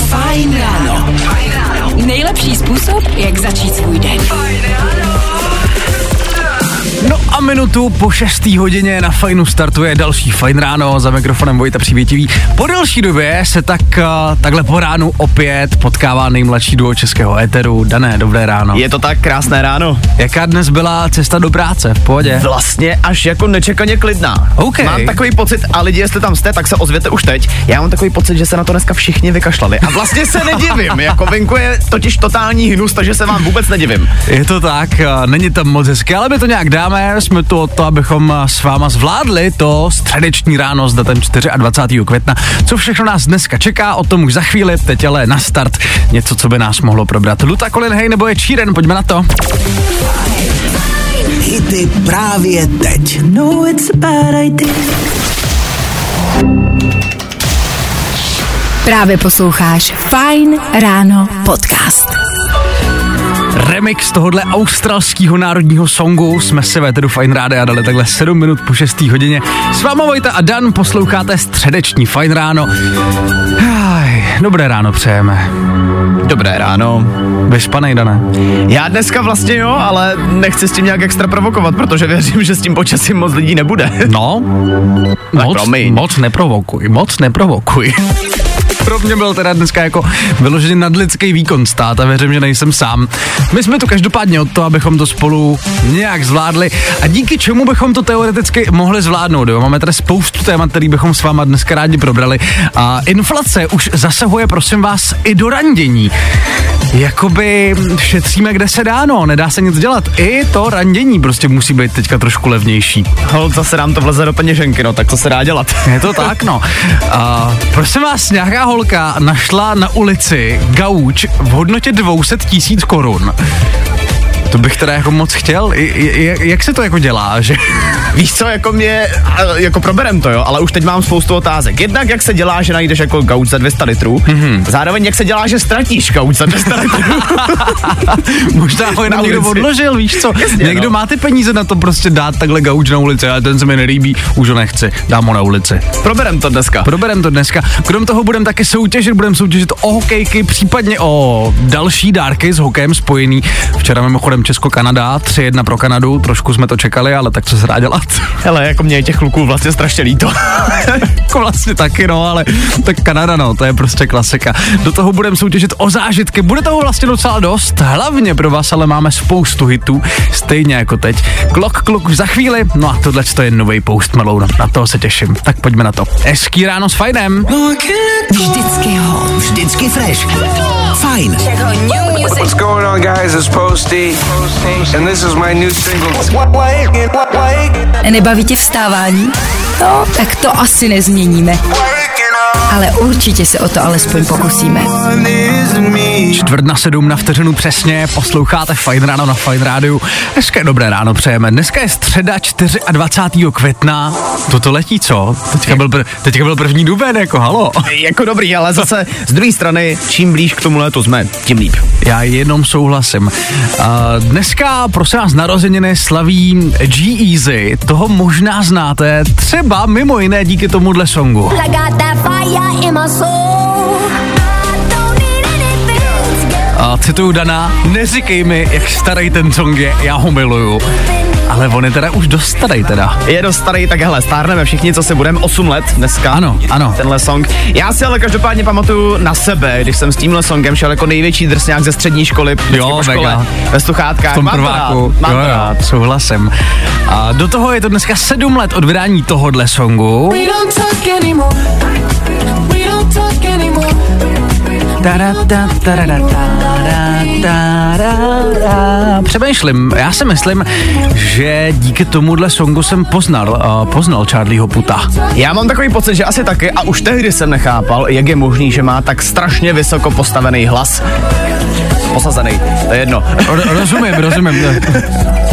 Fajn ráno. Nejlepší způsob, jak začít svůj den. No a minutu po 6. hodině na Fajnu startuje další Fajn ráno za mikrofonem Vojta Přívětivý. Po delší době se tak uh, takhle po ránu opět potkává nejmladší duo českého éteru. Dané, dobré ráno. Je to tak krásné ráno. Jaká dnes byla cesta do práce? V pohodě? Vlastně až jako nečekaně klidná. OK. Mám takový pocit, a lidi, jestli tam jste, tak se ozvěte už teď. Já mám takový pocit, že se na to dneska všichni vykašlali. A vlastně se nedivím, jako venku je totiž totální hnus, takže se vám vůbec nedivím. Je to tak, uh, není tam moc hezky, ale my to nějak dáme. Jsme tu o to, abychom uh, s váma zvládli to středeční ráno s datem 24. května. Co všechno nás dneska čeká, o tom už za chvíli, teď ale na start něco, co by nás mohlo probrat. Luta Colin Hay nebo je Číren, pojďme na to. Hity právě teď. No, it's a bad idea. Právě posloucháš Fajn ráno podcast. Remix tohohle australského národního songu jsme si ve tedy Fine Ráde a dali takhle 7 minut po 6. hodině. S váma Vojta a Dan posloucháte středeční Fine Ráno. Aj, dobré ráno přejeme. Dobré ráno. Vyspanej, Dané. Já dneska vlastně jo, ale nechci s tím nějak extra provokovat, protože věřím, že s tím počasím moc lidí nebude. No, moc, promiň. moc neprovokuj, moc neprovokuj. Pro mě byl teda dneska jako vyloženě nadlidský výkon stát a věřím, že nejsem sám. My jsme tu každopádně od toho, abychom to spolu nějak zvládli a díky čemu bychom to teoreticky mohli zvládnout. Jo? Máme tady spoustu témat, který bychom s váma dneska rádi probrali. A inflace už zasahuje, prosím vás, i do randění. Jakoby šetříme, kde se dá, no, nedá se nic dělat. I to randění prostě musí být teďka trošku levnější. Hol, zase nám to vleze do peněženky, no, tak co se dá dělat? Je to tak, no. A prosím vás, nějaká holka našla na ulici gauč v hodnotě 200 tisíc korun. To bych teda jako moc chtěl. I- i- Jak se to jako dělá, že? Víš co, jako mě, jako proberem to jo, ale už teď mám spoustu otázek. Jednak jak se dělá, že najdeš jako gauč za 200 litrů, mm-hmm. zároveň jak se dělá, že ztratíš gauč za 200 litrů. Možná ho jenom někdo odložil, víš co? Jasně, někdo no. má ty peníze na to prostě dát takhle gauč na ulici, ale ten se mi nelíbí, už ho nechci, dám ho na ulici. proberem to dneska. Proberem to dneska. Krom toho budeme taky soutěžit, budeme soutěžit o hokejky, případně o další dárky s hokejem spojený. Včera mimochodem Česko-Kanada, 3-1 pro Kanadu, trošku jsme to čekali, ale tak co se dá dělat? Hele, jako mě je těch kluků vlastně strašně líto. jako vlastně taky, no, ale tak Kanada, no, to je prostě klasika. Do toho budeme soutěžit o zážitky, bude toho vlastně docela dost, hlavně pro vás, ale máme spoustu hitů, stejně jako teď. Klok, kluk už za chvíli, no a tohle je nový Post Malone, na toho se těším. Tak pojďme na to. Hezký ráno s fajnem. Vždycky ho. Vždycky fresh. Fajn. What's going on, guys? It's Posty, Nebaví tě vstávání? No, tak to asi nezměníme. Ale určitě se o to alespoň pokusíme. Čtvrt na sedm na vteřinu přesně, posloucháte Fajn ráno na Fajn rádiu. Dneska je dobré ráno přejeme. Dneska je středa 24. května. Toto letí, co? Teďka byl, pr- teďka byl první duben, jako halo. jako dobrý, ale zase z druhé strany, čím blíž k tomu letu jsme, tím líp. Já jenom souhlasím. A dneska, prosím vás, narozeniny slaví G-Eazy. Toho možná znáte, třeba mimo jiné díky tomuhle songu. Got don't A cituju Dana, neříkej mi, jak starý ten song je, já ho miluju. Ale on je teda už dost starý teda. Je dost starý, tak hele, stárneme všichni, co se budeme, 8 let dneska. Ano, ano. Tenhle song. Já si ale každopádně pamatuju na sebe, když jsem s tímhle songem šel jako největší drsňák ze střední školy. Jo, po škole, mega. Ve sluchátkách. v tom prváku. mám jo, jo, souhlasím. A do toho je to dneska sedm let od vydání tohohle songu. Tarata, tarara, tarara, tarara. Přemýšlím, já si myslím, že díky tomuhle songu jsem poznal, uh, poznal Charlieho Puta. Já mám takový pocit, že asi taky, a už tehdy jsem nechápal, jak je možný, že má tak strašně vysoko postavený hlas. Posazený, to je jedno. Ro- rozumím, rozumím.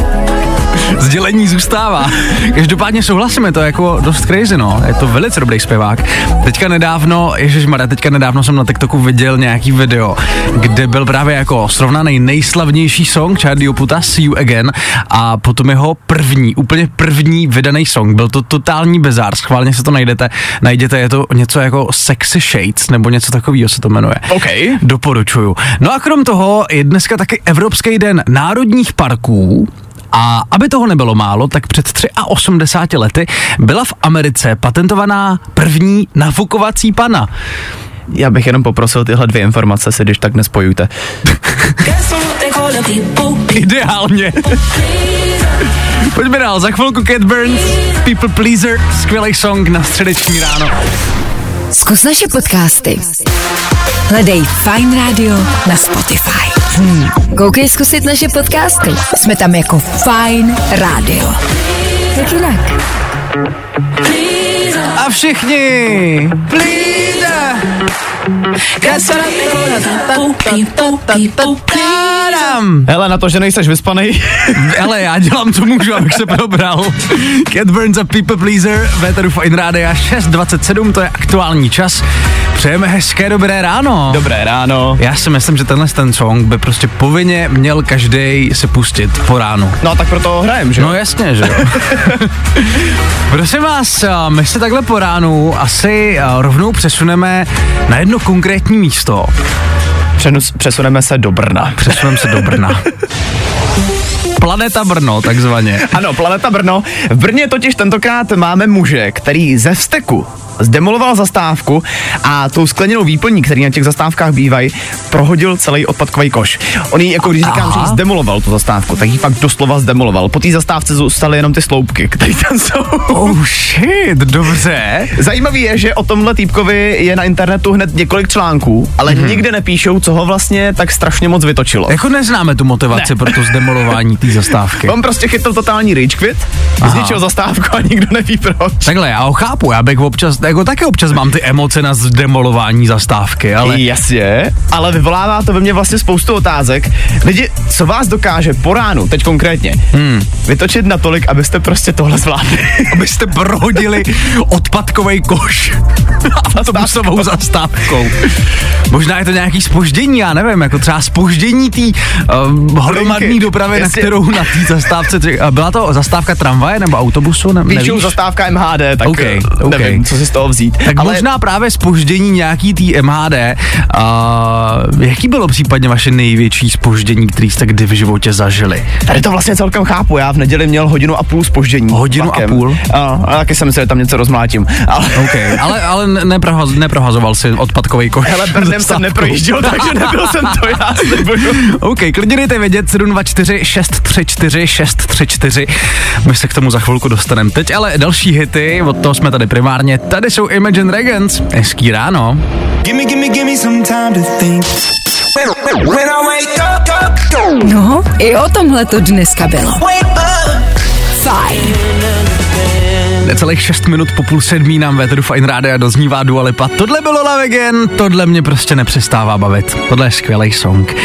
Sdělení zůstává. Každopádně souhlasíme, to je jako dost crazy, no. Je to velice dobrý zpěvák. Teďka nedávno, ježišmarja, teďka nedávno jsem na TikToku viděl nějaký video, kde byl právě jako srovnaný nejslavnější song Charlie Puta See You Again a potom jeho první, úplně první vydaný song. Byl to totální bezár, schválně se to najdete. Najděte, je to něco jako Sexy Shades, nebo něco takového se to jmenuje. OK. Doporučuju. No a krom toho je dneska taky Evropský den národních parků, a aby toho nebylo málo, tak před 83 lety byla v Americe patentovaná první nafukovací pana. Já bych jenom poprosil tyhle dvě informace si když tak nespojujte. Ideálně. Pojďme dál, za chvilku Cat Burns, People Pleaser, skvělý song na středeční ráno. Zkus naše podcasty. Hledej Fine Radio na Spotify. Hmm. Koukej zkusit naše podcasty. Jsme tam jako Fine Radio. Jak jinak? A všichni. Hele, na to, že nejseš vyspanej. Hele, já dělám, co můžu, abych se probral. Cat Burns a People Pleaser, Véteru Fine Rádia 6.27, to je aktuální čas. Přejeme hezké dobré ráno. Dobré ráno. Já si myslím, že tenhle ten song by prostě povinně měl každý si pustit po ránu. No a tak proto ho hrajem, že jo? No jasně, že jo. Prosím vás, my se takhle po ránu asi rovnou přesuneme na jedno konkrétní místo. Přenus, přesuneme se do Brna. Přesuneme se do Brna. Planeta Brno, takzvaně. Ano, Planeta Brno. V Brně totiž tentokrát máme muže, který ze vsteku zdemoloval zastávku a tou skleněnou výplní, který na těch zastávkách bývají, prohodil celý odpadkový koš. On ji, jako když říkám, že ji zdemoloval tu zastávku, tak ji fakt doslova zdemoloval. Po té zastávce zůstaly jenom ty sloupky, které tam jsou. Oh shit, dobře. Zajímavý je, že o tomhle týpkovi je na internetu hned několik článků, ale mm-hmm. nikde nepíšou, co ho vlastně tak strašně moc vytočilo. Jako neznáme tu motivaci ne. pro to zdemolování té zastávky. On prostě chytl totální rage quit, zničil zastávku a nikdo neví proč. Takhle, já ho chápu, já bych občas, jako také občas mám ty emoce na zdemolování zastávky, ale... Jasně, ale vyvolává to ve mně vlastně spoustu otázek. Lidi, co vás dokáže po ránu, teď konkrétně, hmm. vytočit natolik, abyste prostě tohle zvládli? Abyste prohodili odpadkový koš autobusovou zastávkou. Možná je to nějaký spoždění, já nevím, jako třeba spoždění té uh, hromadné dopravy, na kterou na té zastávce, byla to zastávka tramvaje nebo autobusu, ne, nevíš? zastávka MHD, tak OK, eh, OK. nevím, co si toho vzít. Tak Ale... možná právě spoždění nějaký tý MHD. Uh, jaký bylo případně vaše největší spoždění, který jste kdy v životě zažili? Tady to vlastně celkem chápu, já v neděli měl hodinu a půl spoždění. Hodinu a vlakem. půl? A, a taky jsem myslel, že tam něco rozmlátím. Ale, OK, ale, ale ne- neprohaz, neprohazoval si odpadkový koš. hele, Brnem jsem neprojížděl, takže nebyl jsem to já. OK, klidně dejte vědět 724 634 634. My se k tomu za chvilku dostaneme. Teď ale další hity, od toho jsme tady primárně. Tady jsou Imagine Dragons. Hezký ráno. Gimme, gimme, gimme some time to think. When I wake up, up, No, i o tomhle to dneska bylo. Fajn. Necelých 6 minut po půl sedmí nám ve Fine Rádia doznívá Dua Lipa. Tohle bylo Love Again, tohle mě prostě nepřestává bavit. Tohle je skvělý song.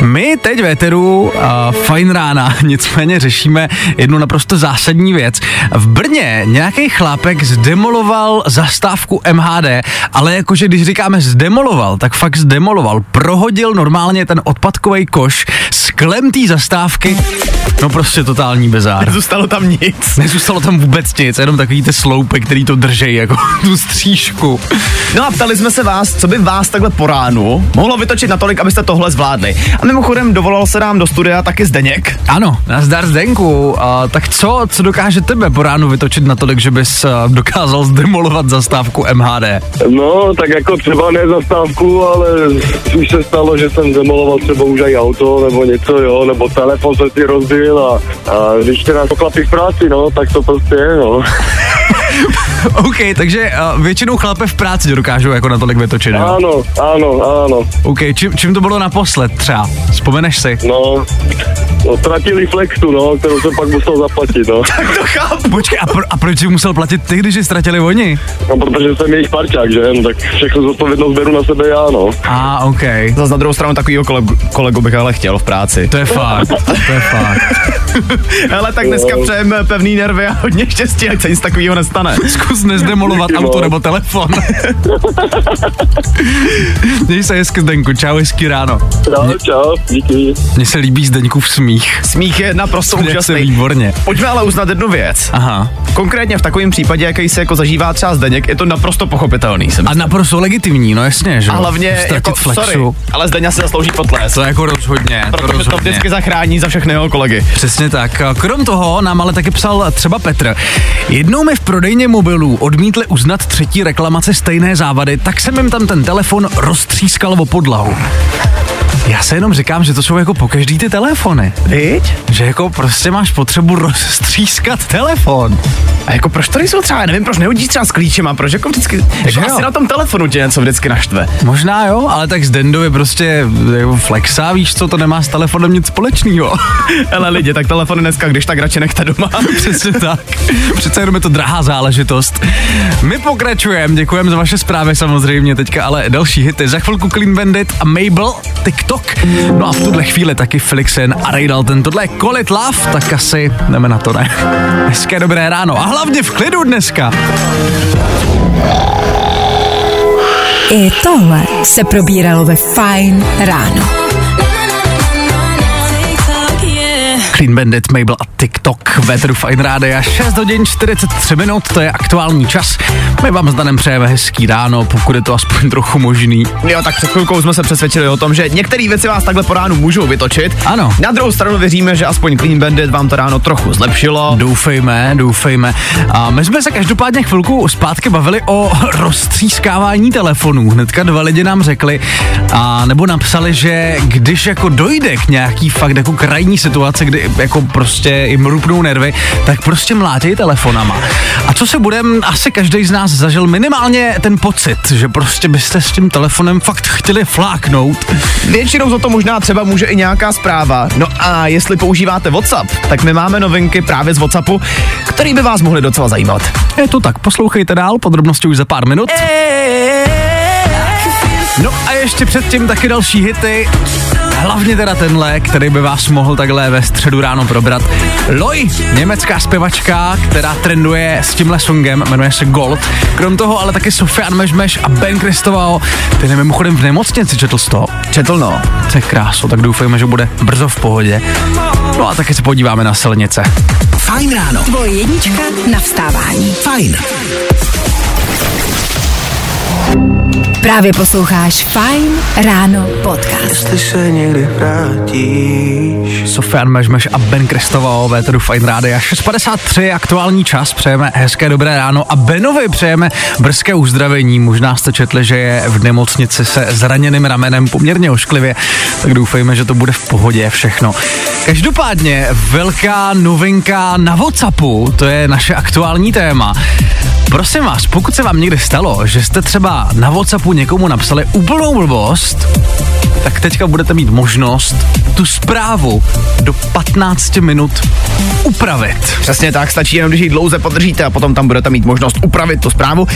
My teď ve Eteru uh, Fine Rána nicméně řešíme jednu naprosto zásadní věc. V Brně nějaký chlápek zdemoloval zastávku MHD, ale jakože když říkáme zdemoloval, tak fakt zdemoloval. Prohodil normálně ten odpadkový koš s klem té zastávky. No prostě totální bezár. Zůstalo tam nic. Nezůstalo tam vůbec nic, jenom takový ty sloupy, který to držej jako tu střížku. No a ptali jsme se vás, co by vás takhle po ránu mohlo vytočit natolik, abyste tohle zvládli. A mimochodem dovolal se nám do studia taky Zdeněk. Ano, nazdar Zdenku. A, tak co, co dokáže tebe po ránu vytočit natolik, že bys dokázal zdemolovat zastávku MHD? No, tak jako třeba ne zastávku, ale už se stalo, že jsem demoloval třeba už i auto nebo něco, jo, nebo telefon se si rozbil a, a když teda poklapí v práci, no, tak to prostě je, no. OK, takže a, většinou chlape v práci dokážou jako natolik vytočit, jo? Ano, ano, ano. OK, čím, čím to bylo naposled třeba? Vzpomeneš si? No, No, ztratili flexu, no, kterou jsem pak musel zaplatit, no. Tak to chápu. Počkej, a, pro, a proč jsi musel platit ty, když jsi ztratili oni? No, protože jsem jejich parťák, že? No, tak všechno zodpovědnost beru na sebe já, no. A, OK. Zas na druhou stranu takovýho kolegu, kolegu bych ale chtěl v práci. To je fakt, to je fakt. Hele, tak dneska přejeme pevný nervy a hodně štěstí, ať se nic takového nestane. Zkus nezdemolovat Díky auto nebo telefon. Měj se hezky, Zdenku, čau, hezky ráno. Čau, čau, díky. Mně se líbí Zdeňkův smích. Smích je naprosto se úžasný. výborně. Pojďme ale uznat jednu věc. Aha. Konkrétně v takovém případě, jaký se jako zažívá třeba Zdeněk, je to naprosto pochopitelný. Jsem A naprosto legitimní, no jasně, že a hlavně, Ztratit jako, flexu. sorry, ale Zdeňa si zaslouží potles. To jako rozhodně, to Protože to vždycky zachrání za všechny jeho kolegy. Přesně tak. Krom toho nám ale taky psal třeba Petr. Jednou mi v prodejně mobilů odmítli uznat třetí reklamace stejné závady, tak jsem jim tam ten telefon roztřískal o podlahu. Já se jenom říkám, že to jsou jako po každý ty telefony. Viď? Že jako prostě máš potřebu roztřískat telefon. A jako proč to nejsou třeba, já nevím, proč nehodíš třeba s klíčema, proč jako vždycky, Že jako jo? asi na tom telefonu tě něco vždycky naštve. Možná jo, ale tak z Dendovi prostě jako flexa, víš co, to nemá s telefonem nic společného. Ale lidi, tak telefony dneska, když tak radši nechte doma. Přesně tak. Přece jenom je to drahá záležitost. My pokračujeme, děkujeme za vaše zprávy samozřejmě teďka, ale další hity. Za chvilku Clean Bandit a Mabel, TikTok. No a v tuhle chvíli taky Felixen a Ray Dalton. Tohle je Call It Love, tak asi jdeme na to, ne? Hezké dobré ráno a hlavně v klidu dneska. I tohle se probíralo ve Fine ráno. Clean Bandit, Mabel a TikTok, Véteru Fine Rádia, 6 hodin 43 minut, to je aktuální čas. My vám s Danem přejeme hezký ráno, pokud je to aspoň trochu možný. Jo, tak před chvilkou jsme se přesvědčili o tom, že některé věci vás takhle po ránu můžou vytočit. Ano. Na druhou stranu věříme, že aspoň Clean Bandit vám to ráno trochu zlepšilo. Doufejme, doufejme. A my jsme se každopádně chvilku zpátky bavili o roztřískávání telefonů. Hnedka dva lidi nám řekli, a nebo napsali, že když jako dojde k nějaký fakt jako krajní situaci, kdy jako prostě jim rupnou nervy, tak prostě mlátějí telefonama. A co se budem, asi každý z nás zažil minimálně ten pocit, že prostě byste s tím telefonem fakt chtěli fláknout. Většinou za to možná třeba může i nějaká zpráva. No a jestli používáte WhatsApp, tak my máme novinky právě z WhatsAppu, který by vás mohly docela zajímat. Je to tak, poslouchejte dál, podrobnosti už za pár minut. No a ještě předtím taky další hity. Hlavně teda tenhle, který by vás mohl takhle ve středu ráno probrat. Loi, německá zpěvačka, která trenduje s tímhle songem, jmenuje se Gold. Krom toho ale taky Sofian Mežmeš a Ben Kristovao. Ty nevím, mimochodem v nemocnici četl z toho. Četl no. To je krásu, tak doufejme, že bude brzo v pohodě. No a taky se podíváme na silnice. Fajn ráno. Tvoje jednička na vstávání. Fajn. Právě posloucháš Fine ráno podcast. Jestli se někdy vrátíš Sofian Mežmeš a Ben Kristovao, Véteru Fine Rádia. 6.53, aktuální čas, přejeme hezké dobré ráno a Benovi přejeme brzké uzdravení. Možná jste četli, že je v nemocnici se zraněným ramenem poměrně ošklivě, tak doufejme, že to bude v pohodě všechno. Každopádně velká novinka na Whatsappu, to je naše aktuální téma. Prosím vás, pokud se vám někdy stalo, že jste třeba na Whatsappu někomu napsali úplnou blbost, tak teďka budete mít možnost tu zprávu do 15 minut upravit. Přesně tak, stačí jenom, když ji dlouze podržíte a potom tam budete mít možnost upravit tu zprávu.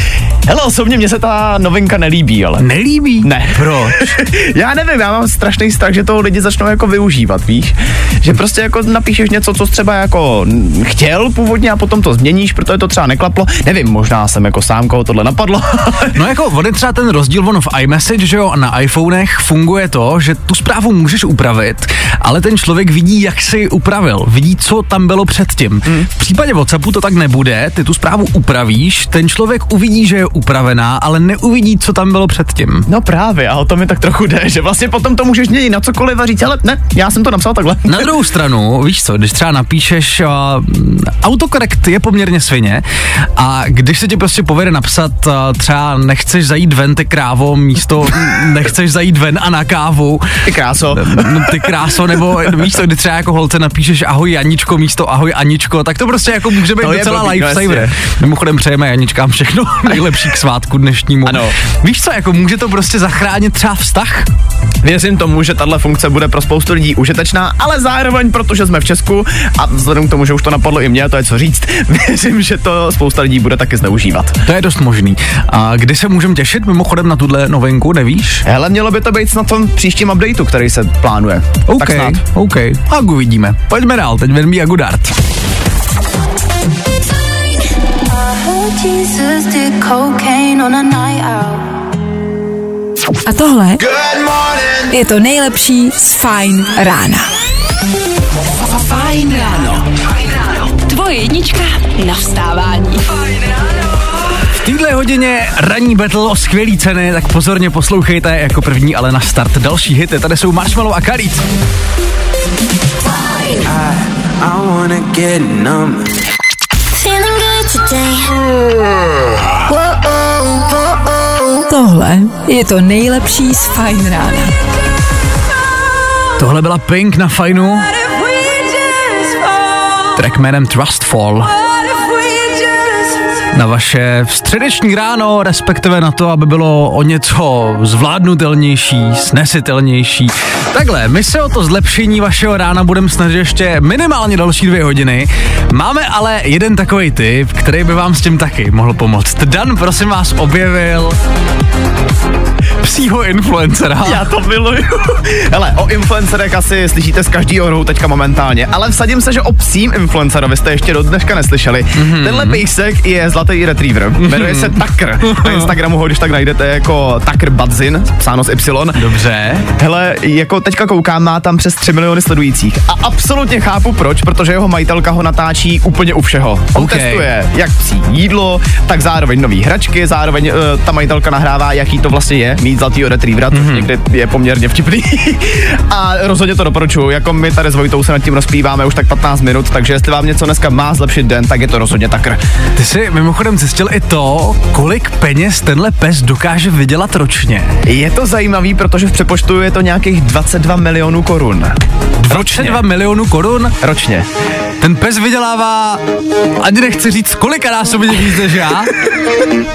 Hele, osobně mně se ta novinka nelíbí, ale. Nelíbí? Ne. Proč? Já nevím, já mám strašný strach, že to lidi začnou jako využívat, víš? Že prostě jako napíšeš něco, co třeba jako chtěl původně a potom to změníš, protože to třeba neklaplo. Nevím, možná jsem jako sám, koho tohle napadlo. No jako on je třeba ten rozdíl, ono v iMessage, že jo, a na iPhonech funguje to, že tu zprávu můžeš upravit, ale ten člověk vidí, jak si ji upravil, vidí, co tam bylo předtím. Hmm. V případě WhatsAppu to tak nebude, ty tu zprávu upravíš, ten člověk uvidí, že je upravená, ale neuvidí, co tam bylo předtím. No právě, a o to mi tak trochu jde, že vlastně potom to můžeš měnit na cokoliv a říct, ale ne, já jsem to napsal takhle. Na druhou stranu, víš co, když třeba napíšeš, uh, autokorekt je poměrně svině a když se ti prostě povede napsat uh, třeba nechceš zajít ven, ty krávo, místo nechceš zajít ven a na kávu, kávu. Ty kráso. No ty kráso, nebo víš to, kdy třeba jako holce napíšeš ahoj Janičko místo ahoj Aničko, tak to prostě jako může být To docela no lifesaver. Mimochodem přejeme Janičkám všechno nejlepší k svátku dnešnímu. Ano. Víš co, jako může to prostě zachránit třeba vztah? Věřím tomu, že tahle funkce bude pro spoustu lidí užitečná, ale zároveň, protože jsme v Česku a vzhledem k tomu, že už to napadlo i mě, to je co říct, věřím, že to spousta lidí bude taky zneužívat. To je dost možný. A kdy se můžeme těšit mimochodem na tuhle novinku, nevíš? Hele, mělo by to být na tom příštím updateu, který se plánuje. OK, Tak snad. OK. A uvidíme. Pojďme dál, teď ven a on a tohle je to nejlepší z Fine rána. Fajn ráno. Tvoje jednička na vstávání. V téhle hodině ranní battle o skvělý ceny, tak pozorně poslouchejte jako první, ale na start další hity. Tady jsou Marshmallow a Karit. I wanna get numb. Feeling good today. Tohle je to nejlepší z Fine rána. Tohle byla Pink na fajnu, track jménem Trustfall. Na vaše středeční ráno, respektive na to, aby bylo o něco zvládnutelnější, snesitelnější. Takhle, my se o to zlepšení vašeho rána budeme snažit ještě minimálně další dvě hodiny. Máme ale jeden takový tip, který by vám s tím taky mohl pomoct. Dan, prosím vás, objevil psího influencera. Já to miluju. Hele, o influencerech asi slyšíte z každého rohu teďka momentálně, ale vsadím se, že o psím influencerovi jste ještě do dneška neslyšeli. Mm-hmm. Tenhle pejsek je zlatý retriever. Jmenuje se Tucker. Na Instagramu ho když tak najdete jako Tucker Budzin, psáno s Y. Dobře. Hele, jako teďka koukám, má tam přes 3 miliony sledujících. A absolutně chápu proč, protože jeho majitelka ho natáčí úplně u všeho. On OK. testuje jak psí jídlo, tak zároveň nový hračky, zároveň uh, ta majitelka nahrává, jaký to vlastně je, mít zlatýho retrievera, což mm-hmm. někdy je poměrně vtipný. a rozhodně to doporučuju, jako my tady s Vojtou se nad tím rozpíváme už tak 15 minut, takže jestli vám něco dneska má zlepšit den, tak je to rozhodně takr. Ty jsi mimochodem zjistil i to, kolik peněz tenhle pes dokáže vydělat ročně. Je to zajímavý, protože v přepočtu je to nějakých 22 milionů korun. 22 milionů korun? Ročně. Ten pes vydělává, ani nechci říct, kolika násobně víc než já.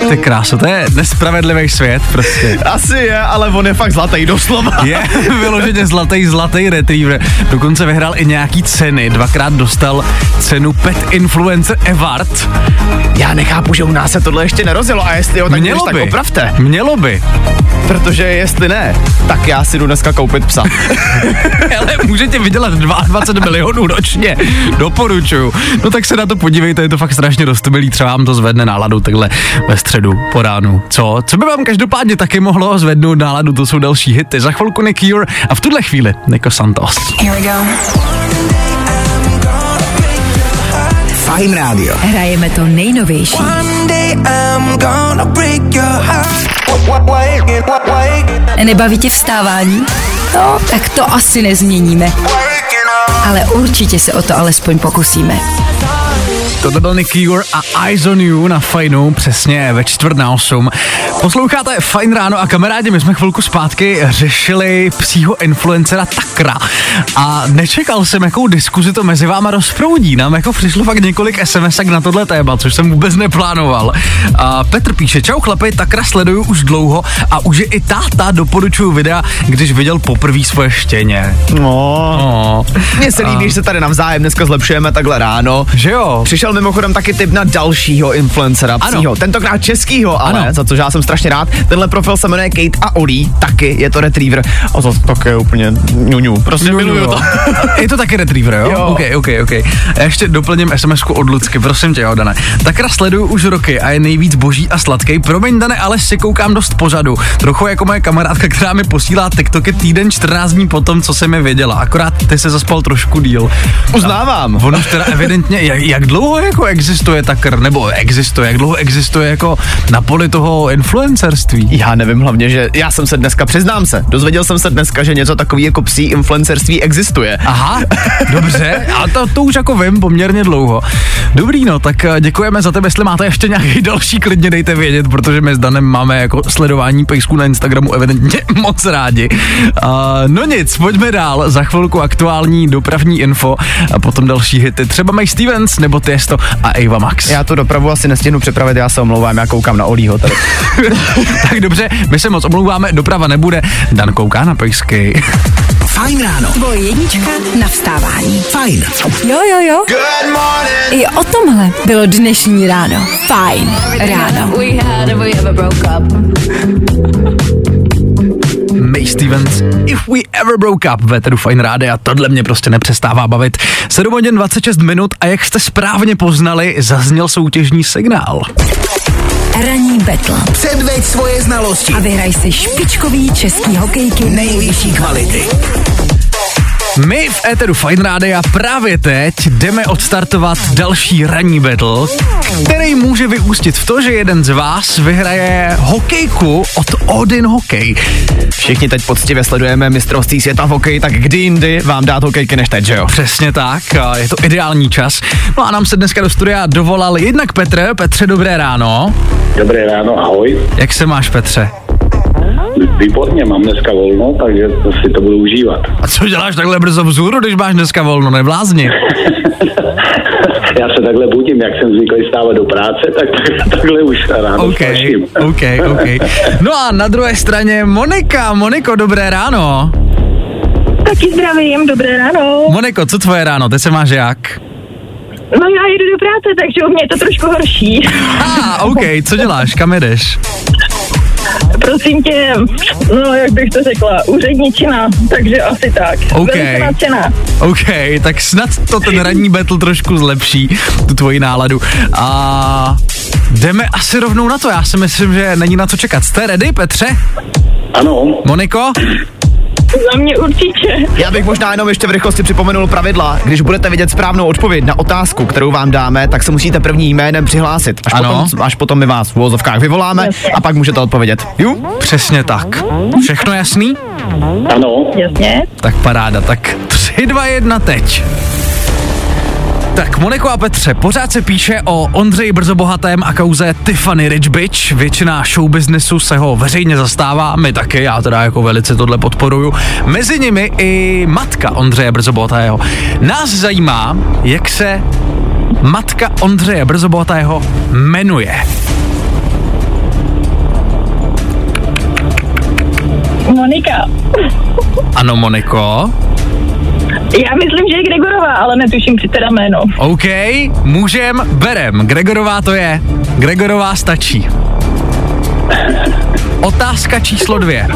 Ty kráso, to je nespravedlivý svět prostě. Asi je, ale on je fakt zlatý, doslova. Je vyloženě zlatý, zlatý retriever. Dokonce vyhrál i nějaký ceny. Dvakrát dostal cenu Pet Influencer Award. Já nechápu, že u nás se tohle ještě nerozjelo a jestli jo, tak Mělo tak by. opravte. Mělo by. Protože jestli ne, tak já si jdu dneska koupit psa. Ale můžete vydělat 22 milionů ročně. Doporučuju. No tak se na to podívejte, je to fakt strašně roztomilý. Třeba vám to zvedne náladu takhle ve středu po ránu. Co? Co by vám každopádně taky mohlo zvednout náladu? To jsou další hity. Za chvilku Nick Cure a v tuhle chvíli Nico Santos. Fajn rádio. Hrajeme to nejnovější. Nebaví tě vstávání? No, tak to asi nezměníme. Ale určitě se o to alespoň pokusíme. Tohle byl Nick Cure a Eyes on You na Fajnu, přesně ve čtvrt na osm. Posloucháte Fajn ráno a kamarádi, my jsme chvilku zpátky řešili psího influencera Takra a nečekal jsem, jakou diskuzi to mezi váma rozproudí. Nám jako přišlo fakt několik sms na tohle téma, což jsem vůbec neplánoval. A Petr píše, čau chlapi, Takra sleduju už dlouho a už je i táta doporučuju videa, když viděl poprvé svoje štěně. No. No. Mně se líbí, že se tady navzájem dneska zlepšujeme takhle ráno. Že jo? Přišel mimochodem taky tip na dalšího influencera Ano. psího, tentokrát českýho, ale Ano. za což já jsem strašně rád. Tenhle profil se jmenuje Kate a Oli, taky je to retriever. A to také úplně ňuňu, prostě miluju to. Je to taky retriever, jo? Jo. OK, OK, OK. Já ještě doplním sms od Lucky, prosím tě, jo, Dane. Takra sleduju už roky a je nejvíc boží a sladký. Promiň, Dane, ale si koukám dost pozadu. Trochu jako moje kamarádka, která mi posílá TikToky týden 14 dní potom, co se mi věděla. Akorát ty se zaspal trošku díl. Uznávám. On už teda evidentně, jak, jak dlouho dlouho jako existuje Takr, nebo existuje, jak dlouho existuje jako na poli toho influencerství? Já nevím hlavně, že já jsem se dneska, přiznám se, dozvěděl jsem se dneska, že něco takový jako psí influencerství existuje. Aha, dobře, a to, to už jako vím poměrně dlouho. Dobrý, no, tak eh, děkujeme za tebe, jestli máte ještě nějaký další, klidně dejte vědět, protože my s Danem máme jako sledování pejsků na Instagramu evidentně moc rádi. Uh, no nic, pojďme dál, za chvilku aktuální dopravní info a potom další hity, třeba Mike Stevens nebo Tiesto a Ava Max. Já tu dopravu asi nestihnu připravit, já se omlouvám, já koukám na Olího tady. tak dobře, my se moc omlouváme, doprava nebude, Dan kouká na pejsky. Fajn ráno. Tvoje jednička na vstávání. Fajn. Jo, jo, jo. Good morning. I o tomhle bylo dnešní ráno. Fajn ráno. May Stevens, If We Ever Broke Up, ve tedy Fine Rády a tohle mě prostě nepřestává bavit. 7 hodin 26 minut a jak jste správně poznali, zazněl soutěžní signál. Ranní betl. Předveď svoje znalosti. A vyhraj si špičkový český hokejky Nejvyšší kvality. My v Eteru Fine Rády a právě teď jdeme odstartovat další ranní battle, který může vyústit v to, že jeden z vás vyhraje hokejku od Odin Hokej. Všichni teď poctivě sledujeme mistrovství světa v hokeji, tak kdy jindy vám dát hokejky než teď, že jo? Přesně tak, a je to ideální čas. No a nám se dneska do studia dovolal jednak Petr. Petře, dobré ráno. Dobré ráno, ahoj. Jak se máš, Petře? Výborně, mám dneska volno, takže si to budu užívat. A co děláš takhle brzo vzhůru, když máš dneska volno, nevlázni? Já se takhle budím, jak jsem zvyklý stávat do práce, tak takhle už ráno OK. OK, OK. No a na druhé straně Monika. Moniko, dobré ráno. Taky zdravím, dobré ráno. Moniko, co tvoje ráno, ty se máš jak? No já jedu do práce, takže u mě je to trošku horší. A, ah, OK, co děláš, kam jedeš? Prosím tě, no jak bych to řekla, úředničina, takže asi tak. OK. Velice nadšená. OK, tak snad to ten ranní battle trošku zlepší, tu tvoji náladu. A jdeme asi rovnou na to, já si myslím, že není na co čekat. Jste ready, Petře? Ano, Moniko? Za mě určitě. Já bych možná jenom ještě v rychlosti připomenul pravidla. Když budete vidět správnou odpověď na otázku, kterou vám dáme, tak se musíte první jménem přihlásit. Až, Ano. potom, až potom my vás v úvozovkách vyvoláme a pak můžete odpovědět. Jo? Přesně tak. Všechno jasný? ano. Jasně. Tak paráda, tak 3, 2, 1 teď. Tak Moniko a Petře, pořád se píše o Ondřeji Brzobohatém a kauze Tiffany Rich Bitch. Většina showbiznesu se ho veřejně zastává, my taky, já teda jako velice tohle podporuju. Mezi nimi i matka Ondřeje Brzobohatého. Nás zajímá, jak se matka Ondřeje Brzobohatého jmenuje. Monika. Ano, Moniko. Já myslím, že je Gregorová, ale netuším si teda jméno. OK, můžem, berem. Gregorová to je. Gregorová stačí. Otázka číslo dvě.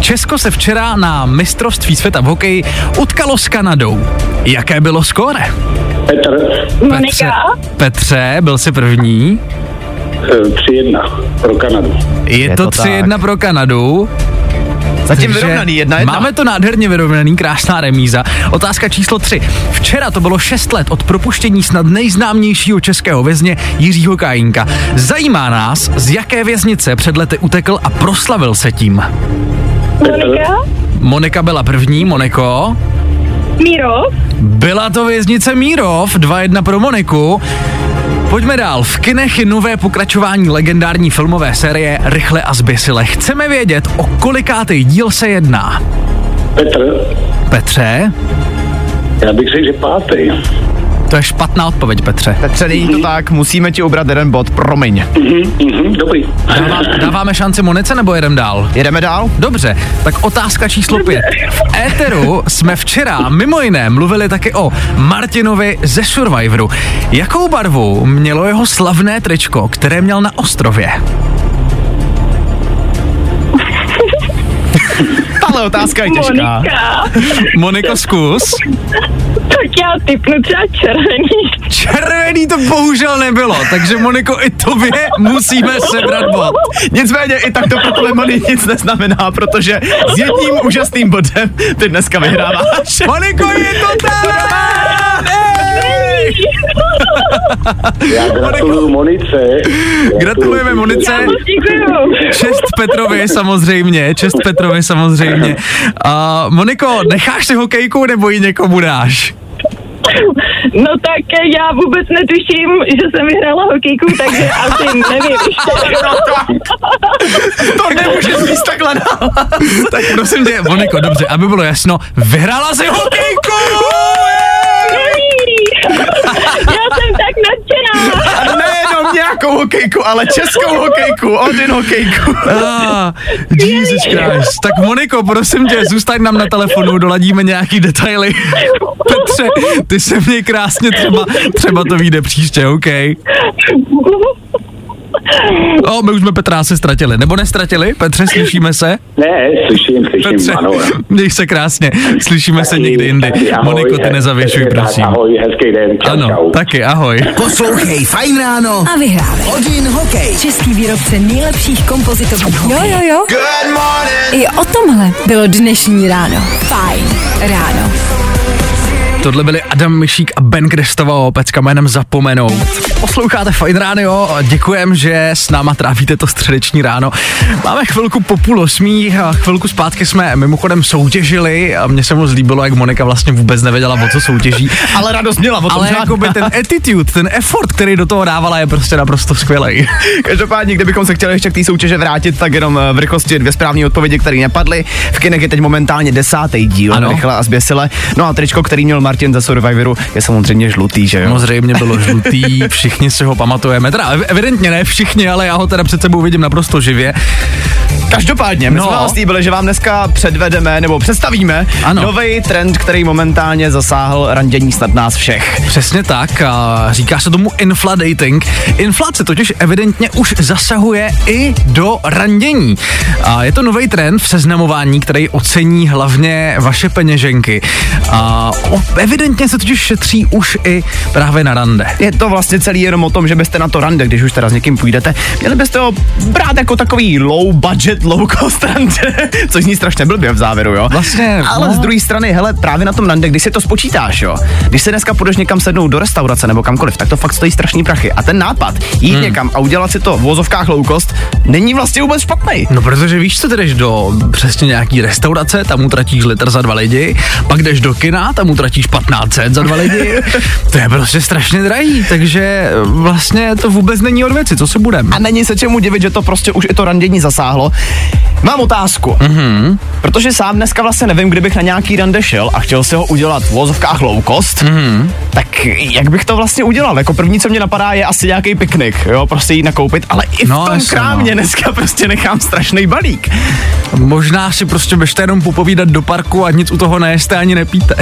Česko se včera na mistrovství světa v hokeji utkalo s Kanadou. Jaké bylo skóre? Petr, Monika. Petře, byl jsi první. eh, 3-1 pro Kanadu. Je, Je to to 3-1 pro Kanadu. Zatím Takže vyrovnaný jedna jedna. Máme to nádherně vyrovnaný, krásná remíza. Otázka číslo 3. Včera to bylo 6 let od propuštění snad nejznámějšího českého vězně Jiřího Kajínka. Zajímá nás, z jaké věznice před lety utekl a proslavil se tím. Monika. Monika byla první, Moniko. Míro. Byla to věznice Mírov, 2-1 pro Moniku. Pojďme dál. V kinech je nové pokračování legendární filmové série Rychle a zběsile. Chceme vědět, o kolikátý díl se jedná. Petr, Petře, já bych řekl, že pátý. To je špatná odpověď, Petře. Petře, není to tak, musíme ti ubrat jeden bod, promiň. Mhm, mhm, dobrý. Dává, dáváme šanci Monice nebo jedem dál? Jedeme dál? Dobře, tak otázka číslo pět. V éteru jsme včera mimo jiné mluvili taky o Martinovi ze Survivoru. Jakou barvu mělo jeho slavné tričko, které měl na ostrově? Tahle otázka je těžká. Monika. Moniko, zkus. Tak já typnu třeba červený. Červený to bohužel nebylo, takže Moniko, i tobě musíme sebrat bod. Nicméně i tak to pro Lemony nic neznamená, protože s jedním úžasným bodem ty dneska vyhráváš. Moniko, je to tak! Já gratuluju Monice. Gratulujeme Monice. Čest Petrovi samozřejmě, čest Petrovi samozřejmě. A Moniko, necháš si hokejku nebo ji někomu dáš? No tak já vůbec netuším, že jsem vyhrála hokejku, takže asi nevím to nemůže být takhle dál. tak prosím tě, Moniko, dobře, aby bylo jasno, vyhrála si hokejku! Já jsem tak nadšená. A nejenom nějakou hokejku, ale českou hokejku, Odin hokejku. Ah, Jesus Christ. Tak Moniko, prosím tě, zůstaň nám na telefonu, doladíme nějaký detaily. Petře, ty se mě krásně třeba, třeba to vyjde příště, OK? O, my už jsme Petra asi ztratili, nebo nestratili? Petře, slyšíme se? Ne, slyším, slyším, Petře, ano. měj se krásně, slyšíme se někdy jindy. Taky ahoj, Moniko, ty nezavěšuj, prosím. Ahoj, hezký den, čau, Ano, čau. taky, ahoj. Poslouchej Fajn ráno A vyhrávej. Odin hokej. Český výrobce nejlepších kompozitových Jo, jo, jo. Good morning. I o tomhle bylo dnešní ráno. Fajn ráno. Tohle byli Adam Myšík a Ben Krestová pecka jménem Zapomenout. Posloucháte Fajn ráno, děkujem, že s náma trávíte to středeční ráno. Máme chvilku po půl osmí, a chvilku zpátky jsme mimochodem soutěžili a mně se moc líbilo, jak Monika vlastně vůbec nevěděla, o co soutěží. Ale radost měla, o tom Ale žádná. jakoby ten attitude, ten effort, který do toho dávala, je prostě naprosto skvělý. Každopádně, kdybychom se chtěli ještě k té soutěže vrátit, tak jenom eh, v rychlosti dvě správné odpovědi, které nepadly. V kinech je teď momentálně desátý díl, Ano. rychle a zběsile. No a tričko, který měl Martin ze Survivoru, je samozřejmě žlutý, že jo? Samozřejmě bylo žlutý, všichni si ho pamatujeme. Teda ev- evidentně ne všichni, ale já ho teda před sebou vidím naprosto živě. Každopádně, my No. jsme vás slíbili, že vám dneska předvedeme nebo představíme nový trend, který momentálně zasáhl randění snad nás všech. Přesně tak, a říká se tomu infladating. Inflace totiž evidentně už zasahuje i do randění. A je to nový trend v seznamování, který ocení hlavně vaše peněženky. A evidentně se totiž šetří už i právě na rande. Je to vlastně celý jenom o tom, že byste na to rande, když už teda s někým půjdete, měli byste ho brát jako takový low budget, low cost rande, což zní strašně blbě v závěru, jo? Vlastně, Ale no. z druhé strany, hele, právě na tom rande, když si to spočítáš, jo, když se dneska půjdeš někam sednout do restaurace nebo kamkoliv, tak to fakt stojí strašný prachy. A ten nápad, jít hmm. někam a udělat si to v vozovkách low cost, není vlastně vůbec špatný. No protože víš, co jdeš do přesně nějaký restaurace, tam utratíš litr za dva lidi, pak jdeš do kina, tam utratíš 1500 za dva lidi. To je prostě strašně drahý, takže vlastně to vůbec není od věci, co se budem. A není se čemu divit, že to prostě už i to randění zasáhlo. Mám otázku, mm-hmm. protože sám dneska vlastně nevím, kdybych na nějaký rande šel a chtěl si ho udělat v vozovkách low cost, mm-hmm. tak jak bych to vlastně udělal? Jako první, co mě napadá, je asi nějaký piknik, jo, prostě jít nakoupit, ale i v No, tom jasně, krámě no. dneska prostě nechám strašný balík. Možná si prostě běžte jenom popovídat do parku a nic u toho nejeste ani nepíte.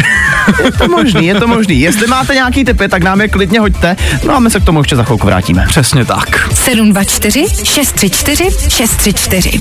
Je to možný, je to možný. Jestli máte nějaký tipy, tak nám je klidně hoďte, no a my se k tomu ještě za chvilku vrátíme. Přesně tak. 724 634 634.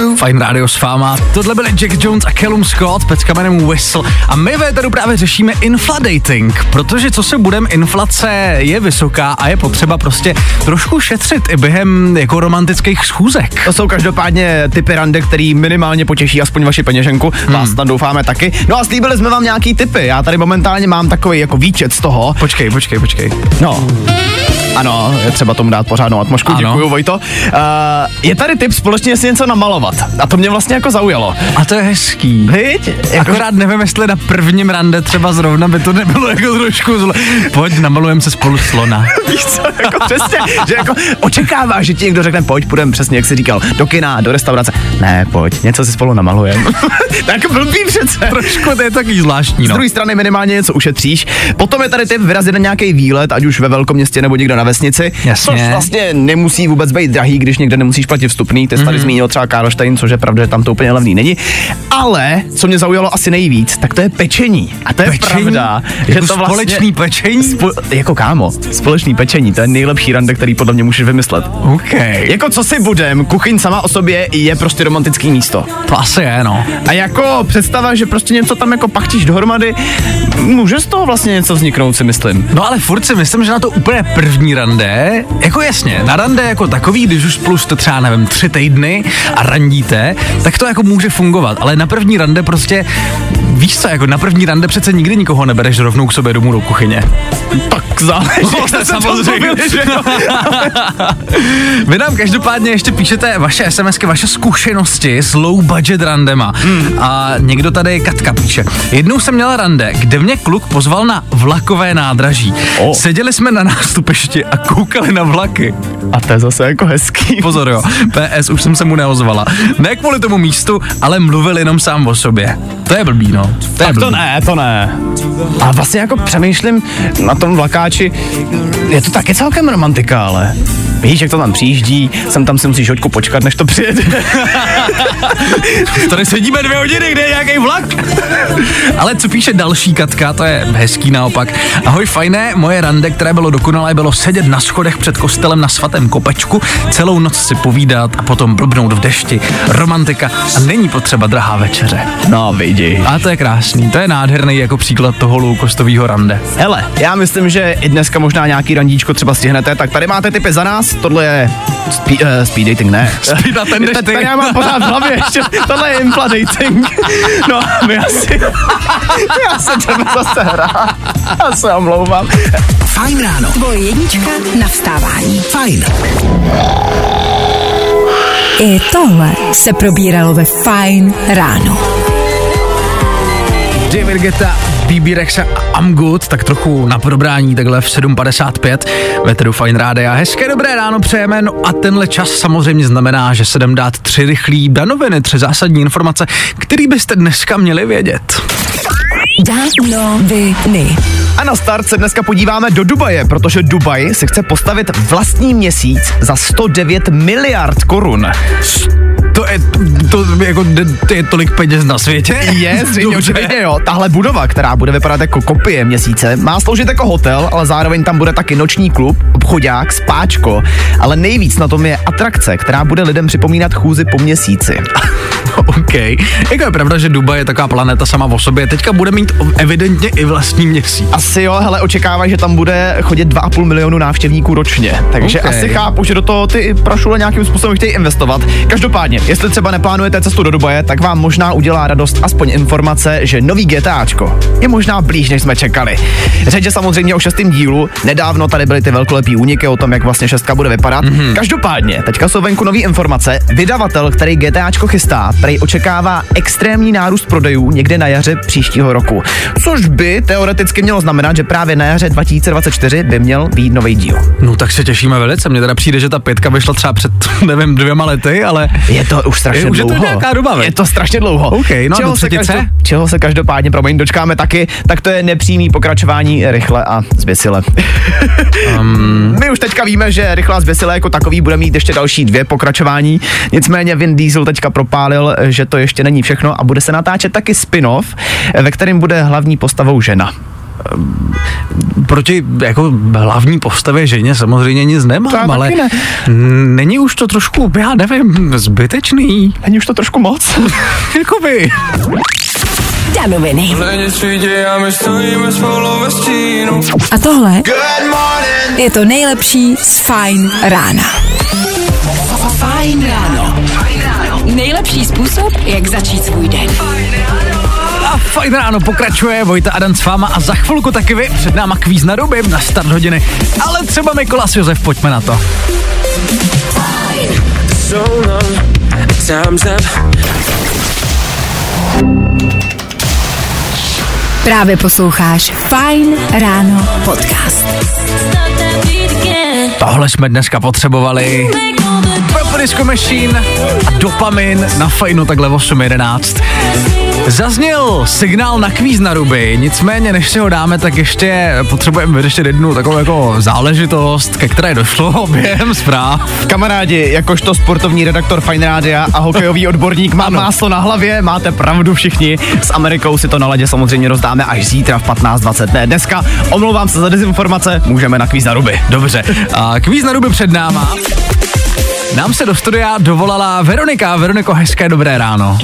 You. Fajn rádio s fáma. Tohle byli Jack Jones a Callum Scott, pecka jménem Whistle. A my ve tady právě řešíme infladating, protože co se budem, inflace je vysoká a je potřeba prostě trošku šetřit i během jako romantických schůzek. To jsou každopádně typy rande, který minimálně potěší aspoň vaši peněženku. Hmm. Vás tam doufáme taky. No a slíbili jsme vám nějaký typy. Já tady momentálně mám takový jako výčet z toho. Počkej, počkej, počkej. No. Ano, je třeba tomu dát pořádnou atmosféru. Ano. Děkuju, Vojto. Uh, je tady tip společně si něco namalovat. A to mě vlastně jako zaujalo. A to je hezký. Viď? Jako, Akorát nevím, jestli na prvním rande třeba zrovna by to nebylo jako trošku zle. Pojď, namalujeme se spolu slona. víš co, jako přesně, že jako očekává, že ti někdo řekne, pojď, půjdeme přesně, jak jsi říkal, do kina, do restaurace. Ne, pojď, něco si spolu namalujeme. tak blbý přece. Trošku to je takový zvláštní, Z no. druhé strany minimálně něco ušetříš. Potom je tady typ vyrazit na nějaký výlet, ať už ve velkom městě nebo někde na vesnici. Jasně. Což vlastně nemusí vůbec být drahý, když někde nemusíš platit vstupný. Ty jsi tady Mhm. zmínil třeba Karlštejn, což je pravda, že tam to úplně levný není. Ale co mě zaujalo asi nejvíc, tak to je pečení. A to je Pečení? pravda, že Jako to vlastně společný pečení? Spo, jako kámo, společný pečení, to je nejlepší rande, který podle mě můžeš vymyslet. OK. Jako co si budem, kuchyň sama o sobě je prostě romantický místo. To asi je, no. A jako představa, že prostě něco tam jako pachtíš dohromady, může z toho vlastně něco vzniknout, si myslím. No ale furt si myslím, že na to úplně první rande, jako jasně, na rande jako takový, když už spolu jste třeba, nevím, tři týdny a randíte, tak to jako může fungovat, ale na první rande prostě, víš co, jako na první rande přece nikdy nikoho nebereš rovnou k sobě domů do kuchyně. Tak záleží, No, se samozřejmě. domluvili, že jo? Vy nám každopádně ještě píšete vaše SMSky, vaše zkušenosti s low budget randema. Hmm. A někdo tady, Katka píše, jednou jsem měla rande, kde mě kluk pozval na vlakové nádraží. O. Seděli jsme na nástupišti a koukali na vlaky. A to je zase jako hezký. Pozor jo, PS, už jsem se mu neozvala. Ne kvůli tomu místu, ale mluvil jenom sám o sobě. To je blbý, no. To je Tak to ne, to ne. A vlastně jako přemýšlím na tom vlakáči, je to taky celkem romantika, ale víš, jak to tam přijíždí, sem tam si musíš hoďku počkat, než to přijede. Tady sedíme dvě hodiny, kde je nějaký vlak? Ale co píše další Katka, to je hezký naopak. Ahoj, fajné, moje rande, které bylo dokonalé, bylo sedět na schodech před kostelem na svatém kopečku, celou noc si povídat a potom blbnout v dešti. Romantika a není potřeba drahá večeře. No, vidí. A to je krásný, to je nádherný jako příklad toho loukostového rande. Hele, já myslím, že i dneska možná nějaký randíčko třeba stihnete, tak tady máte typy za nás, tohle je speed, uh, speed dating, ne. Speed Tady- ty. Tady já mám pořád v hlavě ještě, tohle je infla dating. No, my asi, já se jdeme zase hrát. Já se omlouvám. Fajn ráno. Tvoje jednička na vstávání. Fajn. I tohle se probíralo ve Fine ráno. David Guetta, BB Rexa a I'm Good, tak trochu na probrání takhle v 7.55 ve Tedu Fine Rádia. Hezké dobré ráno přejeme, no a tenhle čas samozřejmě znamená, že se jdem dát tři rychlí danoviny, tři zásadní informace, který byste dneska měli vědět. Danoviny. A na start se dneska podíváme do Dubaje, protože Dubaj si chce postavit vlastní měsíc za 109 miliard korun. To je, to, jako, to je tolik peněz na světě? Je, zřejmě jo. Tahle budova, která bude vypadat jako kopie měsíce, má sloužit jako hotel, ale zároveň tam bude taky noční klub, obchodák, spáčko, ale nejvíc na tom je atrakce, která bude lidem připomínat chůzi po měsíci. OK. Jako je pravda, že Dubaj je taková planeta sama o sobě. Teďka bude mít evidentně i vlastní měsíc. Asi jo, hele, očekávají, že tam bude chodit 2,5 milionu návštěvníků ročně. Takže Ok. asi chápu, že do toho ty prašule nějakým způsobem chtějí investovat. Každopádně, jestli třeba neplánujete cestu do Dubaje, tak vám možná udělá radost aspoň informace, že nový GTAčko je možná blíž, než jsme čekali. Řeč je samozřejmě o šestém dílu. Nedávno tady byly ty velkolepý úniky o tom, jak vlastně šestka bude vypadat. Mm-hmm. Každopádně, teďka jsou venku nové informace. Vydavatel, který GTAčko chystá, prej očekává extrémní nárůst prodejů někde na jaře příštího roku. Což by teoreticky mělo znamenat, že právě na jaře 2024 by měl být nový díl. No tak se těšíme velice. Mně teda přijde, že ta pětka vyšla třeba před, nevím, dvěma lety, ale Je to už strašně Je- už je to dlouho. nějaká doba? Je to strašně dlouho. OK, no čeho, se třetice? čeho se každopádně, promiň, dočkáme taky, tak to je nepřímý pokračování rychle a zběsile. Um... My už teďka víme, že rychle a zběsile jako takový bude mít ještě další dvě pokračování. Nicméně Vin Diesel teďka propálil, že to ještě není všechno a bude se natáčet taky spin-off, ve kterém bude hlavní postavou žena. proti jako hlavní postavě ženě samozřejmě nic já nemám, taky ale ne. není už to trošku, já nevím, zbytečný. Není už to trošku moc? Jakoby. Danoviny. A my stojíme spolu ve stínu. A tohle je to nejlepší z Fine rána. Fajn ráno. Nejlepší způsob, jak začít svůj den. A fajn ráno pokračuje Vojta Adam s váma a za chvilku taky vy před náma kvíz na doby na start hodiny. Ale třeba Mikolas Josef, pojďme na to. So long. Time's up. Právě posloucháš Fine ráno podcast. Tohle jsme dneska potřebovali. Purple Disco Machine a dopamin na fajnu takhle v 8.11. Zazněl signál na kvíz na ruby, nicméně než si ho dáme, tak ještě potřebujeme vyřešit jednu takovou jako záležitost, ke které došlo během zpráv. Kamarádi, jakožto sportovní redaktor Fine Rádia a hokejový odborník má máslo na hlavě, máte pravdu všichni. S Amerikou si to na ledě samozřejmě rozdáme až zítra v 15.20. Ne, dneska, omlouvám se za dezinformace, můžeme na kvíz na ruby. Dobře, a kvíz na ruby před náma. Nám se do studia dovolala Veronika. Veroniko, hezké dobré ráno.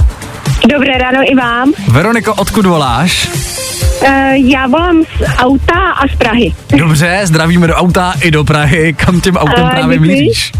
Dobré ráno i vám. Veroniko, odkud voláš? Uh, já volám z auta a z Prahy. Dobře, zdravíme do auta i do Prahy. Kam tím autem Eh, právě děkuji. míříš?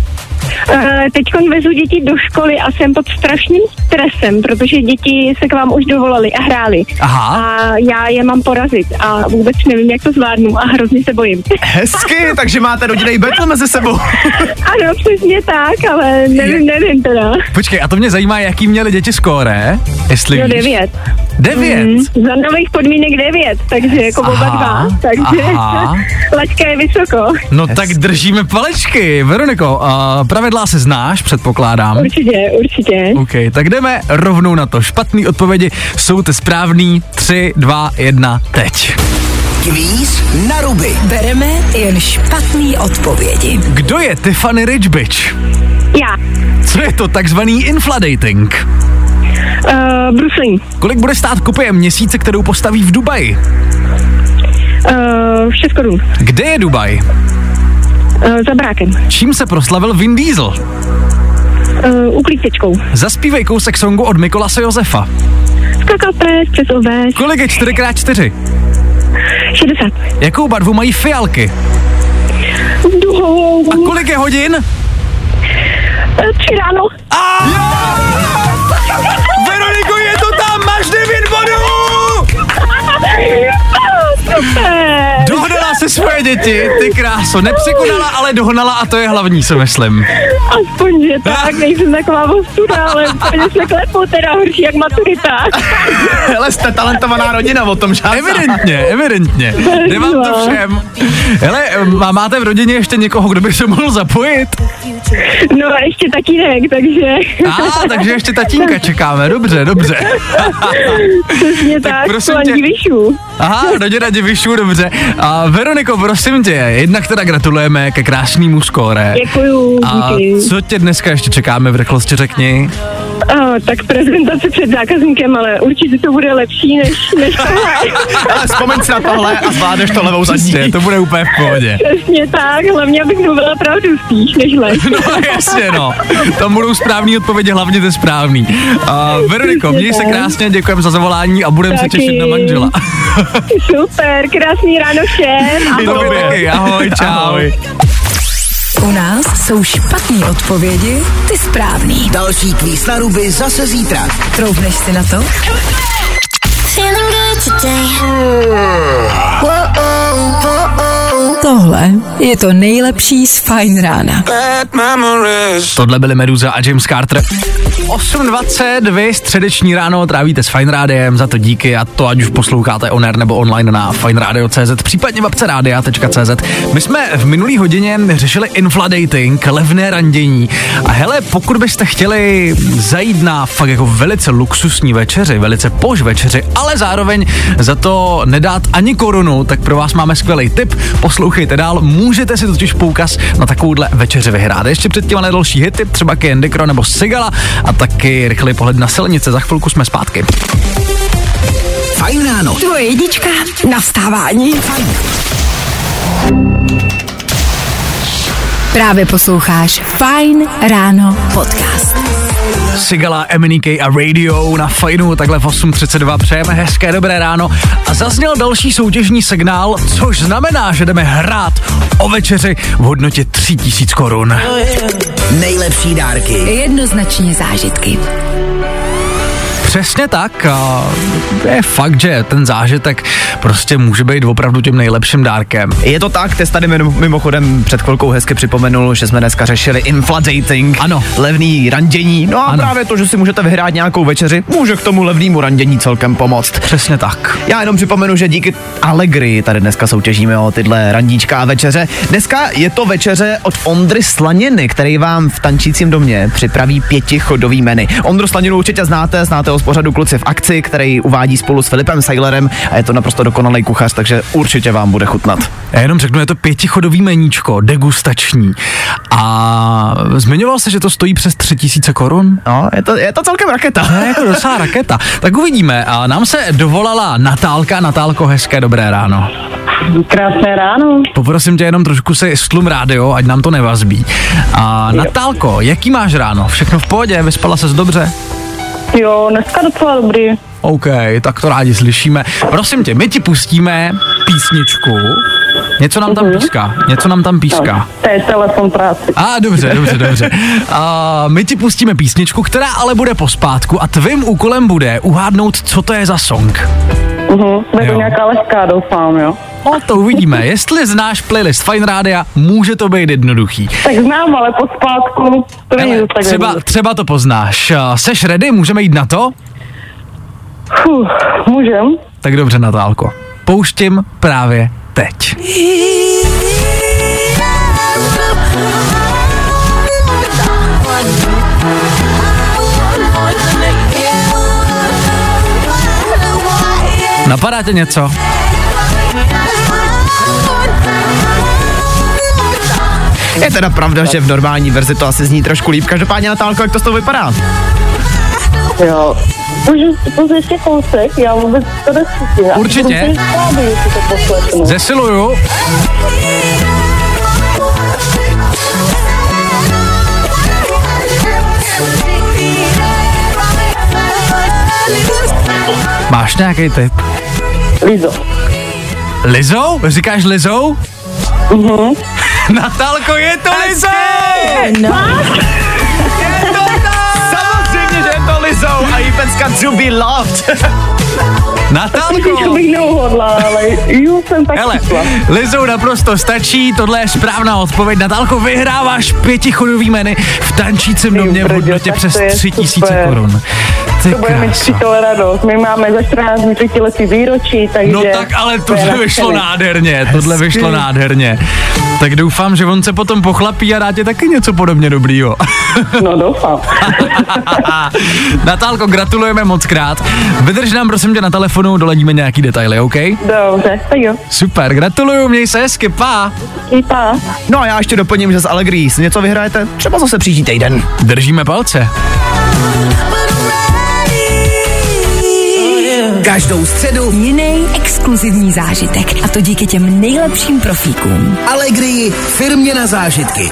Uh, Teď vezu děti do školy a jsem pod strašným stresem, protože děti se k vám už dovolali a hráli. Aha. A já je mám porazit a vůbec nevím, jak to zvládnu a hrozně se bojím. Hezky, takže máte rodinný battle mezi sebou. ano, přesně tak, ale nevím, nevím teda. Počkej, a to mě zajímá, jaký měli děti skóre, jestli No víš. devět. Devět? Mm, za nových podmínek devět, takže jako oba Aha, dva. Takže aha. laťka je vysoko. No tak držíme palečky. Veroniko, uh, pravidla se znáš, předpokládám. Určitě, určitě. OK, tak jdeme rovnou na to. Špatný odpovědi jsou ty správný. 3, 2, 1, teď. Kvíz na ruby. Bereme jen špatný odpovědi. Kdo je Tiffany Rich Bitch? Já. Co je to takzvaný infladating? Uh, Bruce Lee. Kolik bude stát kopie měsíce, kterou postaví v Dubaji? Uh, 6 korun. Kde je Dubaj? Uh, za brákem. Čím se proslavil Vin Diesel? Uh, uklízečkou. Zaspívej kousek songu od Mikolase Josefa. Skakal pes přes oves. Kolik je 4x4? 60. Jakou barvu mají fialky? Duhovou. A kolik je hodin? Uh, tři ráno. A Veroniko, je to tam, máš 9 bodů! Super. Dohnala se svoje děti, ty kráso. Nepřekonala, ale dohnala a to je hlavní, si myslím. Aspoň, že tak, nejsem taková ostuda, ale úplně se klepu teda horší jak maturita. Hele, jste talentovaná rodina, o tom žádná. Evidentně, evidentně. Jde vám to všem. Hele, má- máte v rodině ještě někoho, kdo by se mohl zapojit? No a ještě tatínek, takže... A, takže ještě tatínka čekáme, dobře, dobře. Přesně Tak tak, prosím tě. Aha, rodina Divišu, dobře. A Veroniko, prosím tě, jednak teda gratulujeme ke krásnému skóre. Děkuju, A díky. co tě dneska ještě čekáme v rychlosti, řekni? Oh, tak prezentace před zákazníkem, ale určitě to bude lepší než, než tohle. Ale vzpomeň si na tohle a zvládneš to levou zadní. Přesně, to bude úplně v pohodě. Přesně tak, hlavně abych mluvila pravdu spíš, než lež. No jasně, no. Tam budou správný odpovědi, hlavně ty správný. Uh, Veroniko, měj se krásně, děkujeme za zavolání a budeme se těšit na manžela. Super, krásný ráno všem. I tobě taky, ahoj, čau. Ahoj. U nás jsou špatný odpovědi, ty správný. Další kvíz na ruby zase zítra. Troufneš si na to? Feeling good today. Tohle je to nejlepší z Fine rána. Tohle byly Meduza a James Carter. 8.20, vy středeční ráno trávíte s Fine Rádiem, za to díky a to ať už posloucháte on air nebo online na fineradio.cz, případně webceradia.cz. My jsme v minulý hodině řešili infladating, levné randění a hele, pokud byste chtěli zajít na fakt jako velice luxusní večeři, velice pož večeři, ale zároveň za to nedát ani korunu, tak pro vás máme skvělý tip. Poslouchejte dál, můžete si totiž poukaz na takovouhle večeři vyhrát. Ještě předtím ale další hity, třeba Candy Crow nebo Sigala a taky rychlý pohled na silnice. Za chvilku jsme zpátky. Fajn ráno. Tvoje jednička na vstávání. Právě posloucháš Fine Ráno podcast. Sigala, MNK a Radio na fajnu, takhle v 8.32 přejeme hezké dobré ráno a zazněl další soutěžní signál, což znamená, že jdeme hrát o večeři v hodnotě 3000 korun. Nejlepší dárky. Jednoznačně zážitky. Přesně tak. A je fakt, že ten zážitek prostě může být opravdu tím nejlepším dárkem. Je to tak, ty tady mimo- mimochodem před chvilkou hezky připomenul, že jsme dneska řešili infladating, Ano. levný randění, no a Ano. právě to, že si můžete vyhrát nějakou večeři, může k tomu levnému randění celkem pomoct. Přesně tak. Já jenom připomenu, že díky Allegri tady dneska soutěžíme o tyhle randíčka a večeře. Dneska je to večeře od Ondry Slaniny, který vám v tančícím domě připraví pětichodový menu. Ondru Slaninu určitě znáte, znáte z pořadu Kluci v akci, který uvádí spolu s Filipem Seilerem a je to naprosto dokonalý kuchař, takže určitě vám bude chutnat. Já jenom řeknu, je to pětichodový meníčko, degustační. A zmiňoval se, že to stojí přes tři tisíce korun? No, je to, je to celkem raketa. To je jako docela raketa. Tak uvidíme. A nám se dovolala Natálka. Natálko, hezké dobré ráno. Krásné ráno. Poprosím tě jenom trošku si stlum rádio, ať nám to nevazbí. A Natálko, jaký máš ráno? Všechno v pohodě? Vyspala ses dobře? Jo, dneska docela dobrý. OK, tak to rádi slyšíme. Prosím tě, my ti pustíme písničku. Něco nám tam píská, něco nám tam píská. To je telefon práce. A dobře, dobře, dobře. A my ti pustíme písničku, která ale bude pospátku a tvým úkolem bude uhádnout, co to je za song. Uh-huh. Bude to nějaká lehká, doufám, jo. No to uvidíme. Jestli znáš playlist Fine Rádia, může to být jednoduchý. Tak znám, ale pod spátku to není tak třeba, třeba to poznáš. A Seš ready? Můžeme jít na to? Fuh, můžem? Tak dobře, Natálko. Pouštím právě teď. Napadá tě něco? Je teda pravda, že v normální verzi to asi zní trošku líp. Každopádně Natálko, jak to s tou vypadá? Jo. Můžu to ještě kousek? Já vůbec to neslyším. Já Určitě. Zesiluju. Máš nějaký tip? Lizo. Lizou? Říkáš Lizou? Mhm. Natálko, je to Lizou! Samozřejmě, že je to Lizou a jí pecka to be loved. Natálko! Bych neuhodla, ale jsem tak Hele. Lizou naprosto stačí, tohle je správná odpověď. Natálko, vyhráváš pětichodový meny v tančícím domě v hodnotě přes to je tři tisíce korun. Ty To bude mít krása. přítel radost. My máme za 14 dní třetiletí výročí, takže... No tak ale to vyšlo nádherně, tohle vyšlo nádherně. Tak doufám, že on se potom pochlapí a dá ti taky něco podobně dobrýho. No doufám. Natálko, gratulujeme moc krát. Vydrž nám prosím tě na telefonu, doladíme nějaký detaily, OK? Dobře, tak jo. Super, gratuluju, měj se hezky, pa. Ipa. No a já ještě doplním, že z Allegri si něco vyhrajete, třeba zase příští týden. Držíme palce. Každou středu Jiný exkluzivní zážitek. A to díky těm nejlepším profíkům. Allegri firmě na zážitky.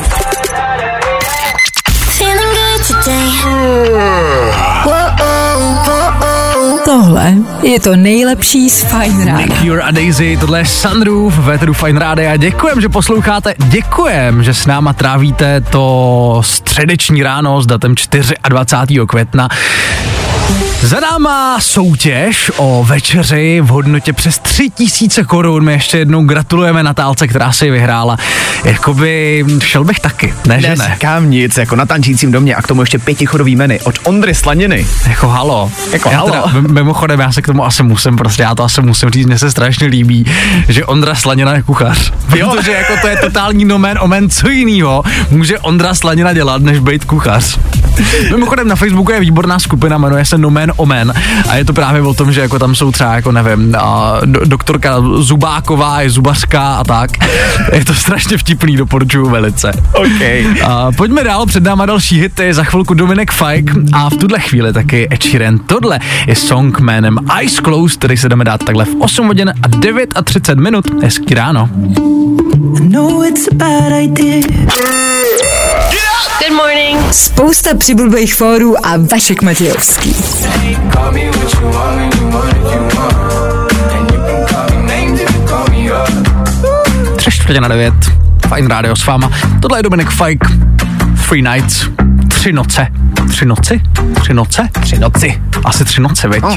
Tohle je to nejlepší z Fine Rána. Cure a Daisy, tohle je Sunroof, Véteru Fine Rádia. Děkujem, že posloucháte, děkujem, že s náma trávíte to středeční ráno s datem 24. května. Za náma soutěž o večeři v hodnotě přes 3000 korun. My ještě jednou gratulujeme Natálce, která si ji vyhrála. Jakoby šel bych taky, ne že ne. Neříkám nic, jako na tančícím domě a k tomu ještě pětichodový meny od Ondry Slaniny. Jako halo. Jako já halo. Teda, mimochodem, já se k tomu asi musím, prostě já to asi musím říct, mně se strašně líbí, že Ondra Slanina je kuchař. Jo. Protože jako to je totální nomen omen, co jinýho může Ondra Slanina dělat, než být kuchař. Mimochodem na Facebooku je výborná skupina, jmenuje se Nomen Omen a je to právě o tom, že jako tam jsou třeba jako nevím, a do, doktorka Zubáková je zubařka a tak. Je to strašně vtipný, doporučuju velice. OK. A pojďme dál, před náma další hity, za chvilku Dominik Fike a v tuhle chvíli taky Ed Sheeran. Tohle je song jménem Eyes Closed, který se jdeme dát takhle v 8 hodin a 9 a 30 minut. Hezký ráno. Good morning. Spousta přibulbých fórů a Vašek Matějovský. Tři čtvrtě na devět. Fine Radio s váma. Tohle je Dominik Fike. Free Nights. Tři noce. Tři noci? Tři noce? Tři noci. Asi tři noce, veď. Oh.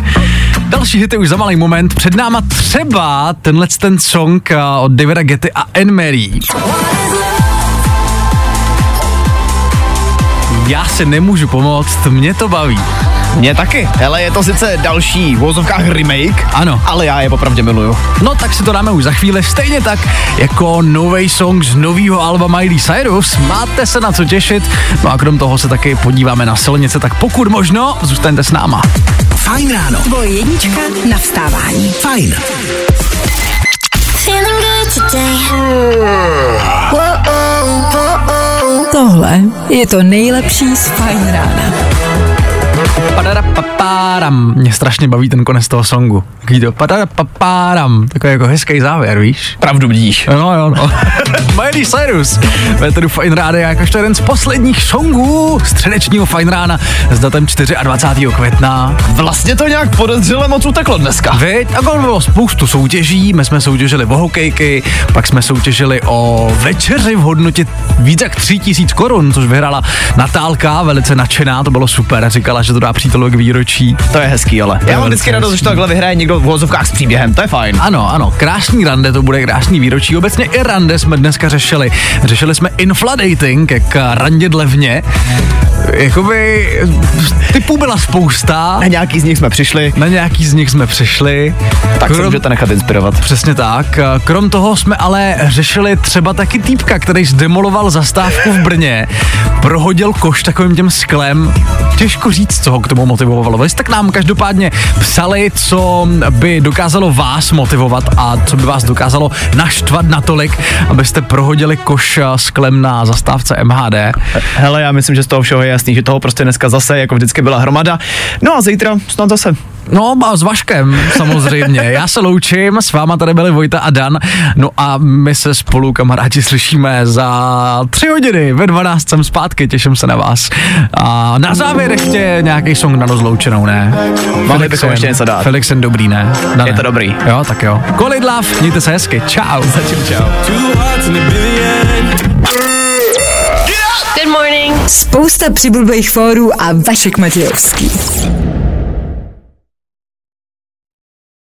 Další hity už za malý moment. Před náma třeba tenhle ten song eh, od Davida Getty a Anne Marie. Já se nemůžu pomoct, mě to baví. Mě taky. Hele, je to sice další v vozovkách remake, Ano. ale já je popravdě miluju. No tak si to dáme už za chvíli, stejně tak jako nový song z nového alba Miley Cyrus. Máte se na co těšit. No a krom toho se taky podíváme na silnice, tak pokud možno, zůstaňte s náma. Fajn ráno. Tvoje jednička na vstávání. Fajn. Tohle je to nejlepší z Fajn rána. Padarapapáram. Mě strašně baví ten konec toho songu. Takový to padarapapáram. Takový jako hezký závěr, víš? Pravdu vidíš. No jo, no. Miley Cyrus. Ve tedy Fine Rádia jakožto jeden z posledních songů středečního Fine Rána s datem 24. května. Vlastně to nějak podezřele moc uteklo dneska. Viď? A bylo spoustu soutěží, my jsme soutěžili o hokejky, pak jsme soutěžili o večeři v hodnotě víc jak 3000 korun, což vyhrála Natálka, velice nadšená, to bylo super, říkala, že to dá přítelovi k výročí. To je hezký, ale. Já mám vždycky radost, že to takhle vyhraje někdo v vozovkách s příběhem, to je fajn. Ano, ano, krásný rande, to bude krásný výročí. Obecně i rande jsme dneska řešili. Řešili jsme infladating, jak randě levně. Jakoby typů byla spousta. Na nějaký z nich jsme přišli, Na nějaký z nich jsme přišli. tak se můžete nechat inspirovat. Přesně tak. Krom toho jsme ale řešili třeba taky týpka, který zdemoloval zastávku v Brně, prohodil koš takovým těm sklem. Těžko říct, co ho k tomu motivovalo. Vy jste k nám každopádně psali, co by dokázalo vás motivovat a co by vás dokázalo naštvat natolik, abyste prohodili koš sklem na zastávce MHD. Hele, já myslím, že z toho všeho je jasný, že toho prostě dneska zase, jako vždycky byla hromada. No a zítra snad zase. No a s Vaškem samozřejmě. Já se loučím, s váma tady byli Vojta a Dan. No a my se spolu kamarádi slyšíme za tři hodiny. Ve 12 jsem zpátky, těším se na vás. A na závěr ještě nějaký song na rozloučenou, ne? Mohli bychom ještě něco dát. Felixen dobrý, ne? Dane. Je to dobrý. Jo, tak jo. Kolid love, mějte se hezky. Čau. Zatím čau. A billion. Spousta přibulbých fórů a Vašek Matějovský.